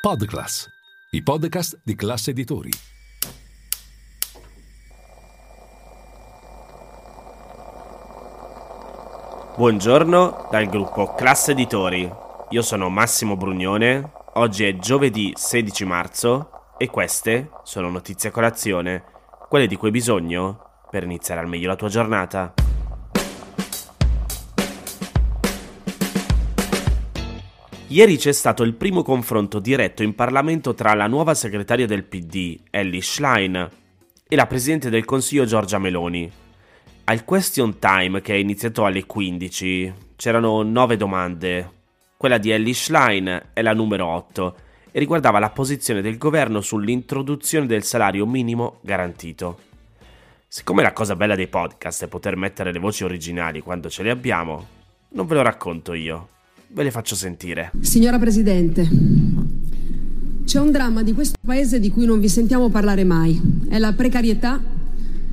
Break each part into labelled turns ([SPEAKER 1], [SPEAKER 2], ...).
[SPEAKER 1] Podclass, i podcast di classe editori.
[SPEAKER 2] Buongiorno dal gruppo Classe Editori. Io sono Massimo Brugnone. Oggi è giovedì 16 marzo e queste sono notizie a colazione, quelle di cui hai bisogno per iniziare al meglio la tua giornata. Ieri c'è stato il primo confronto diretto in Parlamento tra la nuova segretaria del PD, Ellie Schlein, e la Presidente del Consiglio Giorgia Meloni. Al question time che è iniziato alle 15 c'erano nove domande. Quella di Ellie Schlein è la numero 8 e riguardava la posizione del governo sull'introduzione del salario minimo garantito. Siccome la cosa bella dei podcast è poter mettere le voci originali quando ce le abbiamo, non ve lo racconto io ve le faccio sentire.
[SPEAKER 3] Signora Presidente, c'è un dramma di questo paese di cui non vi sentiamo parlare mai. È la precarietà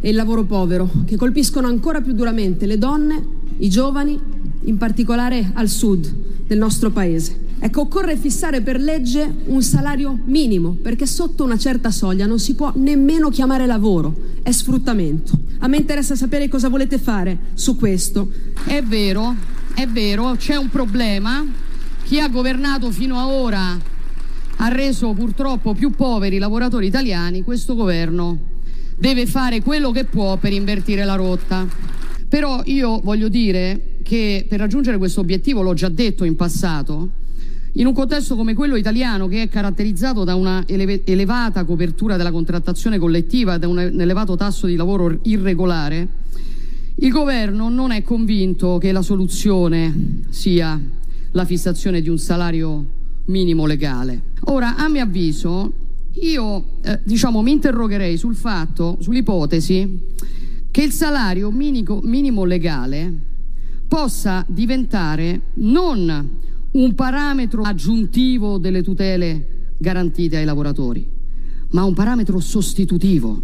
[SPEAKER 3] e il lavoro povero, che colpiscono ancora più duramente le donne, i giovani, in particolare al sud del nostro paese. Ecco, occorre fissare per legge un salario minimo, perché sotto una certa soglia non si può nemmeno chiamare lavoro, è sfruttamento. A me interessa sapere cosa volete fare su questo.
[SPEAKER 4] È vero, è vero, c'è un problema. Chi ha governato fino a ora ha reso purtroppo più poveri i lavoratori italiani. Questo governo deve fare quello che può per invertire la rotta. Però io voglio dire che per raggiungere questo obiettivo, l'ho già detto in passato, in un contesto come quello italiano che è caratterizzato da una eleve- elevata copertura della contrattazione collettiva e da un elevato tasso di lavoro irregolare, il governo non è convinto che la soluzione sia la fissazione di un salario minimo legale. Ora, a mio avviso, io eh, diciamo, mi interrogherei sul fatto, sull'ipotesi che il salario minimo, minimo legale possa diventare non un parametro aggiuntivo delle tutele garantite ai lavoratori, ma un parametro sostitutivo,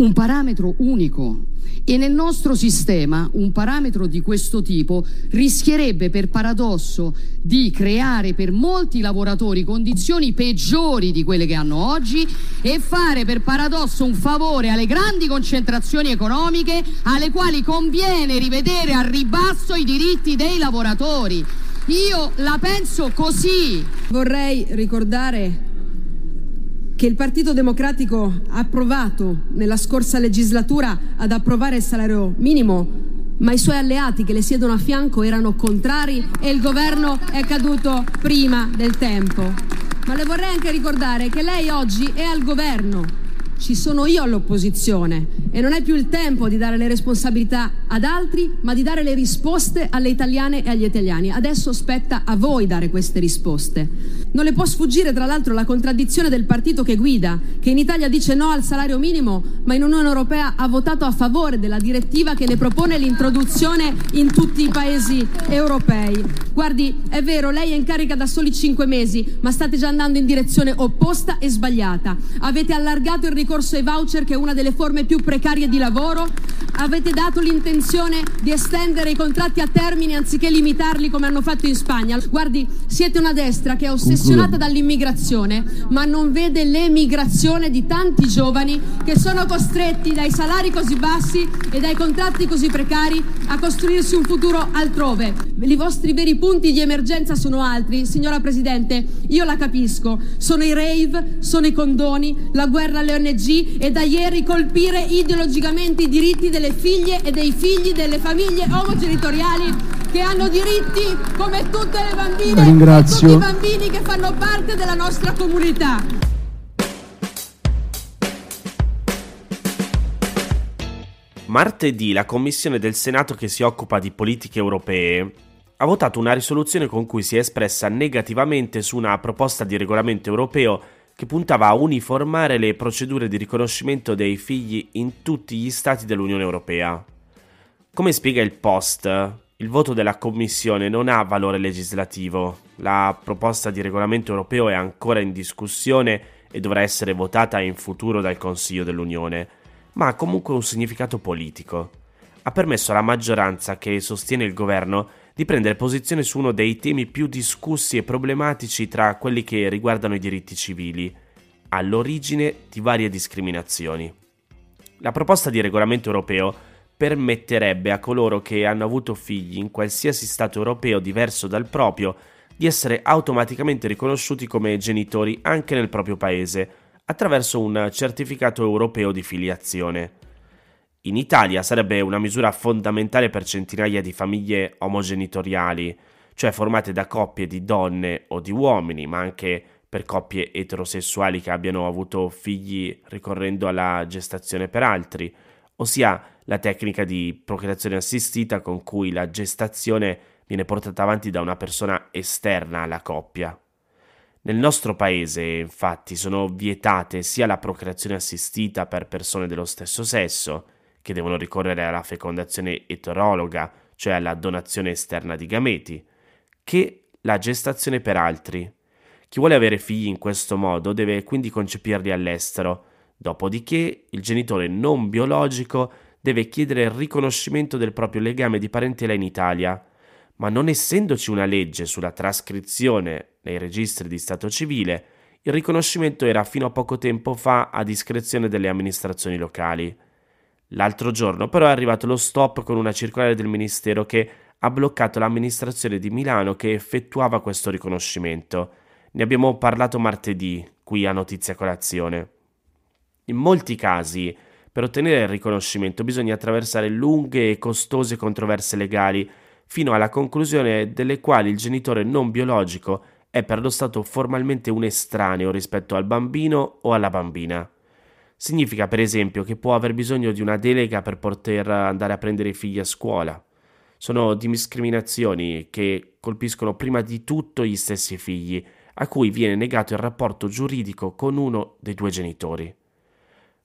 [SPEAKER 4] un parametro unico e nel nostro sistema un parametro di questo tipo rischierebbe per paradosso di creare per molti lavoratori condizioni peggiori di quelle che hanno oggi e fare per paradosso un favore alle grandi concentrazioni economiche alle quali conviene rivedere a ribasso i diritti dei lavoratori. Io la penso così.
[SPEAKER 3] Vorrei ricordare che il Partito Democratico ha provato nella scorsa legislatura ad approvare il salario minimo, ma i suoi alleati che le siedono a fianco erano contrari e il governo è caduto prima del tempo. Ma le vorrei anche ricordare che lei oggi è al governo ci sono io all'opposizione e non è più il tempo di dare le responsabilità ad altri, ma di dare le risposte alle italiane e agli italiani. Adesso spetta a voi dare queste risposte. Non le può sfuggire tra l'altro la contraddizione del partito che guida, che in Italia dice no al salario minimo, ma in Unione Europea ha votato a favore della direttiva che ne propone l'introduzione in tutti i paesi europei. Guardi, è vero, lei è in carica da soli cinque mesi, ma state già andando in direzione opposta e sbagliata. Avete allargato il ricorso ai voucher che è una delle forme più precarie di lavoro? Avete dato l'intenzione di estendere i contratti a termine anziché limitarli come hanno fatto in Spagna? Guardi, siete una destra che è ossessionata dall'immigrazione, ma non vede l'emigrazione di tanti giovani che sono costretti dai salari così bassi e dai contratti così precari a costruirsi un futuro altrove. I vostri veri punti di emergenza sono altri, signora Presidente, io la capisco. Sono i rave, sono i condoni, la guerra alle ONG ONG e da ieri colpire ideologicamente i diritti delle figlie e dei figli delle famiglie omogenitoriali che hanno diritti come tutte le bambine e tutti i bambini che fanno parte della nostra comunità.
[SPEAKER 2] Martedì la commissione del Senato che si occupa di politiche europee ha votato una risoluzione con cui si è espressa negativamente su una proposta di regolamento europeo che puntava a uniformare le procedure di riconoscimento dei figli in tutti gli stati dell'Unione Europea. Come spiega il Post, il voto della Commissione non ha valore legislativo, la proposta di regolamento europeo è ancora in discussione e dovrà essere votata in futuro dal Consiglio dell'Unione, ma ha comunque un significato politico. Ha permesso alla maggioranza che sostiene il governo di prendere posizione su uno dei temi più discussi e problematici tra quelli che riguardano i diritti civili, all'origine di varie discriminazioni. La proposta di regolamento europeo permetterebbe a coloro che hanno avuto figli in qualsiasi Stato europeo diverso dal proprio di essere automaticamente riconosciuti come genitori anche nel proprio paese, attraverso un certificato europeo di filiazione. In Italia sarebbe una misura fondamentale per centinaia di famiglie omogenitoriali, cioè formate da coppie di donne o di uomini, ma anche per coppie eterosessuali che abbiano avuto figli ricorrendo alla gestazione per altri, ossia la tecnica di procreazione assistita con cui la gestazione viene portata avanti da una persona esterna alla coppia. Nel nostro paese, infatti, sono vietate sia la procreazione assistita per persone dello stesso sesso, che devono ricorrere alla fecondazione eterologa, cioè alla donazione esterna di gameti, che la gestazione per altri. Chi vuole avere figli in questo modo deve quindi concepirli all'estero, dopodiché il genitore non biologico deve chiedere il riconoscimento del proprio legame di parentela in Italia, ma non essendoci una legge sulla trascrizione nei registri di Stato civile, il riconoscimento era fino a poco tempo fa a discrezione delle amministrazioni locali. L'altro giorno però è arrivato lo stop con una circolare del Ministero che ha bloccato l'amministrazione di Milano che effettuava questo riconoscimento. Ne abbiamo parlato martedì, qui a Notizia Colazione. In molti casi, per ottenere il riconoscimento bisogna attraversare lunghe e costose controversie legali fino alla conclusione delle quali il genitore non biologico è per lo Stato formalmente un estraneo rispetto al bambino o alla bambina. Significa per esempio che può aver bisogno di una delega per poter andare a prendere i figli a scuola. Sono discriminazioni che colpiscono prima di tutto gli stessi figli, a cui viene negato il rapporto giuridico con uno dei due genitori.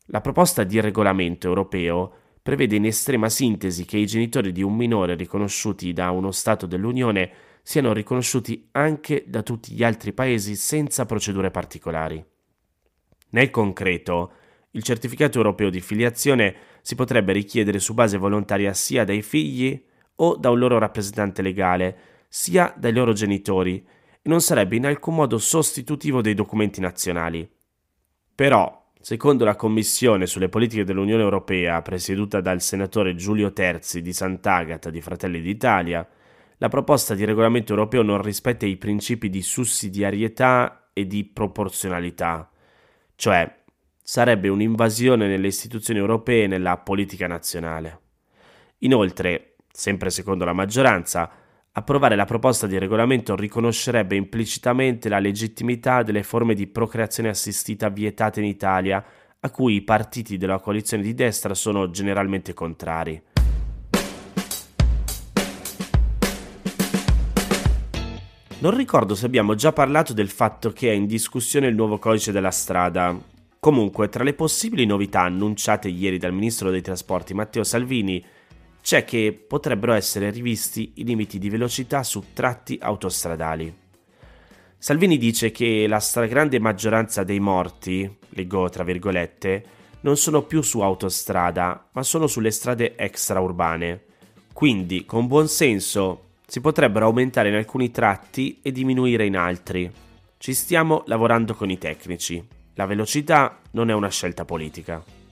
[SPEAKER 2] La proposta di regolamento europeo prevede in estrema sintesi che i genitori di un minore riconosciuti da uno Stato dell'Unione siano riconosciuti anche da tutti gli altri paesi senza procedure particolari. Nel concreto, il certificato europeo di filiazione si potrebbe richiedere su base volontaria sia dai figli o da un loro rappresentante legale, sia dai loro genitori, e non sarebbe in alcun modo sostitutivo dei documenti nazionali. Però, Secondo la Commissione sulle politiche dell'Unione Europea, presieduta dal senatore Giulio Terzi di Sant'Agata di Fratelli d'Italia, la proposta di regolamento europeo non rispetta i principi di sussidiarietà e di proporzionalità, cioè sarebbe un'invasione nelle istituzioni europee e nella politica nazionale. Inoltre, sempre secondo la maggioranza, Approvare la proposta di regolamento riconoscerebbe implicitamente la legittimità delle forme di procreazione assistita vietate in Italia, a cui i partiti della coalizione di destra sono generalmente contrari. Non ricordo se abbiamo già parlato del fatto che è in discussione il nuovo codice della strada. Comunque, tra le possibili novità annunciate ieri dal ministro dei trasporti Matteo Salvini, c'è che potrebbero essere rivisti i limiti di velocità su tratti autostradali. Salvini dice che la stragrande maggioranza dei morti, leggo tra virgolette, non sono più su autostrada, ma sono sulle strade extraurbane. Quindi, con buon senso, si potrebbero aumentare in alcuni tratti e diminuire in altri. Ci stiamo lavorando con i tecnici. La velocità non è una scelta politica.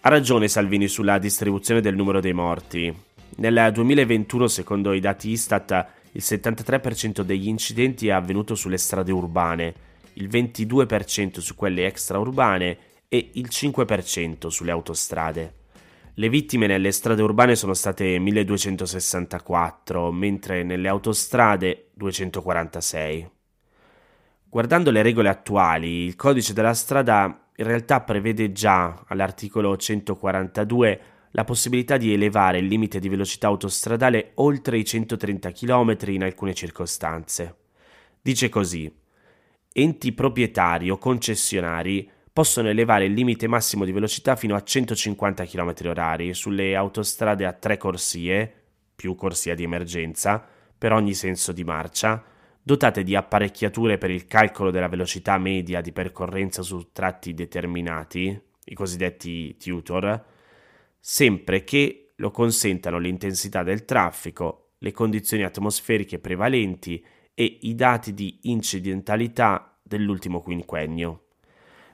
[SPEAKER 2] Ha ragione Salvini sulla distribuzione del numero dei morti. Nel 2021, secondo i dati Istat, il 73% degli incidenti è avvenuto sulle strade urbane, il 22% su quelle extraurbane e il 5% sulle autostrade. Le vittime nelle strade urbane sono state 1264, mentre nelle autostrade 246. Guardando le regole attuali, il codice della strada in realtà prevede già all'articolo 142 la possibilità di elevare il limite di velocità autostradale oltre i 130 km in alcune circostanze. Dice così: enti proprietari o concessionari possono elevare il limite massimo di velocità fino a 150 km/h sulle autostrade a tre corsie, più corsia di emergenza, per ogni senso di marcia, dotate di apparecchiature per il calcolo della velocità media di percorrenza su tratti determinati, i cosiddetti tutor, sempre che lo consentano l'intensità del traffico le condizioni atmosferiche prevalenti e i dati di incidentalità dell'ultimo quinquennio.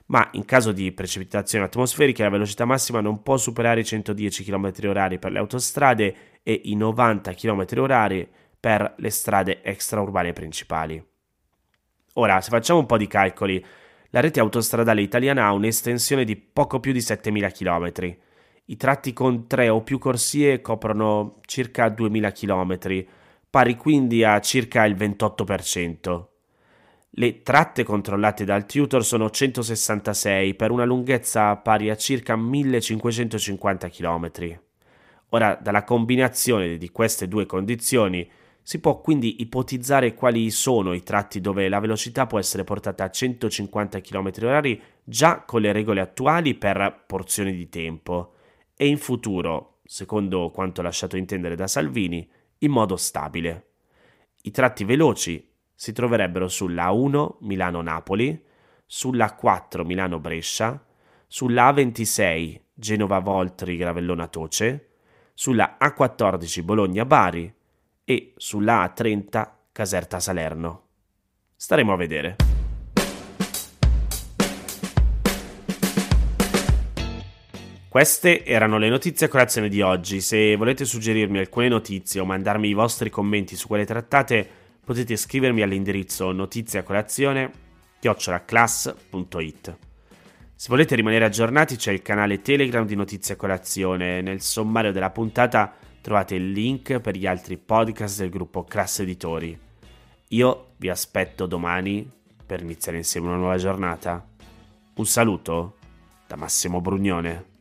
[SPEAKER 2] Ma in caso di precipitazioni atmosferiche la velocità massima non può superare i 110 km/h per le autostrade e i 90 km/h per le strade extraurbane principali. Ora, se facciamo un po' di calcoli, la rete autostradale italiana ha un'estensione di poco più di 7.000 km. I tratti con tre o più corsie coprono circa 2.000 km, pari quindi a circa il 28%. Le tratte controllate dal tutor sono 166 per una lunghezza pari a circa 1550 km. Ora, dalla combinazione di queste due condizioni, si può quindi ipotizzare quali sono i tratti dove la velocità può essere portata a 150 km/h già con le regole attuali per porzioni di tempo e in futuro, secondo quanto lasciato intendere da Salvini, in modo stabile. I tratti veloci si troverebbero sulla A1 Milano-Napoli, sulla A4 Milano-Brescia, sulla A26 Genova-Voltri-Gravellona-Toce, sulla A14 Bologna-Bari e sulla A30 Caserta Salerno. Staremo a vedere. Queste erano le notizie a colazione di oggi. Se volete suggerirmi alcune notizie o mandarmi i vostri commenti su quelle trattate, potete scrivermi all'indirizzo notiziacolazione.it. Se volete rimanere aggiornati c'è il canale Telegram di Notizie Colazione. Nel sommario della puntata trovate il link per gli altri podcast del gruppo Class Editori. Io vi aspetto domani per iniziare insieme una nuova giornata. Un saluto da Massimo Brugnone.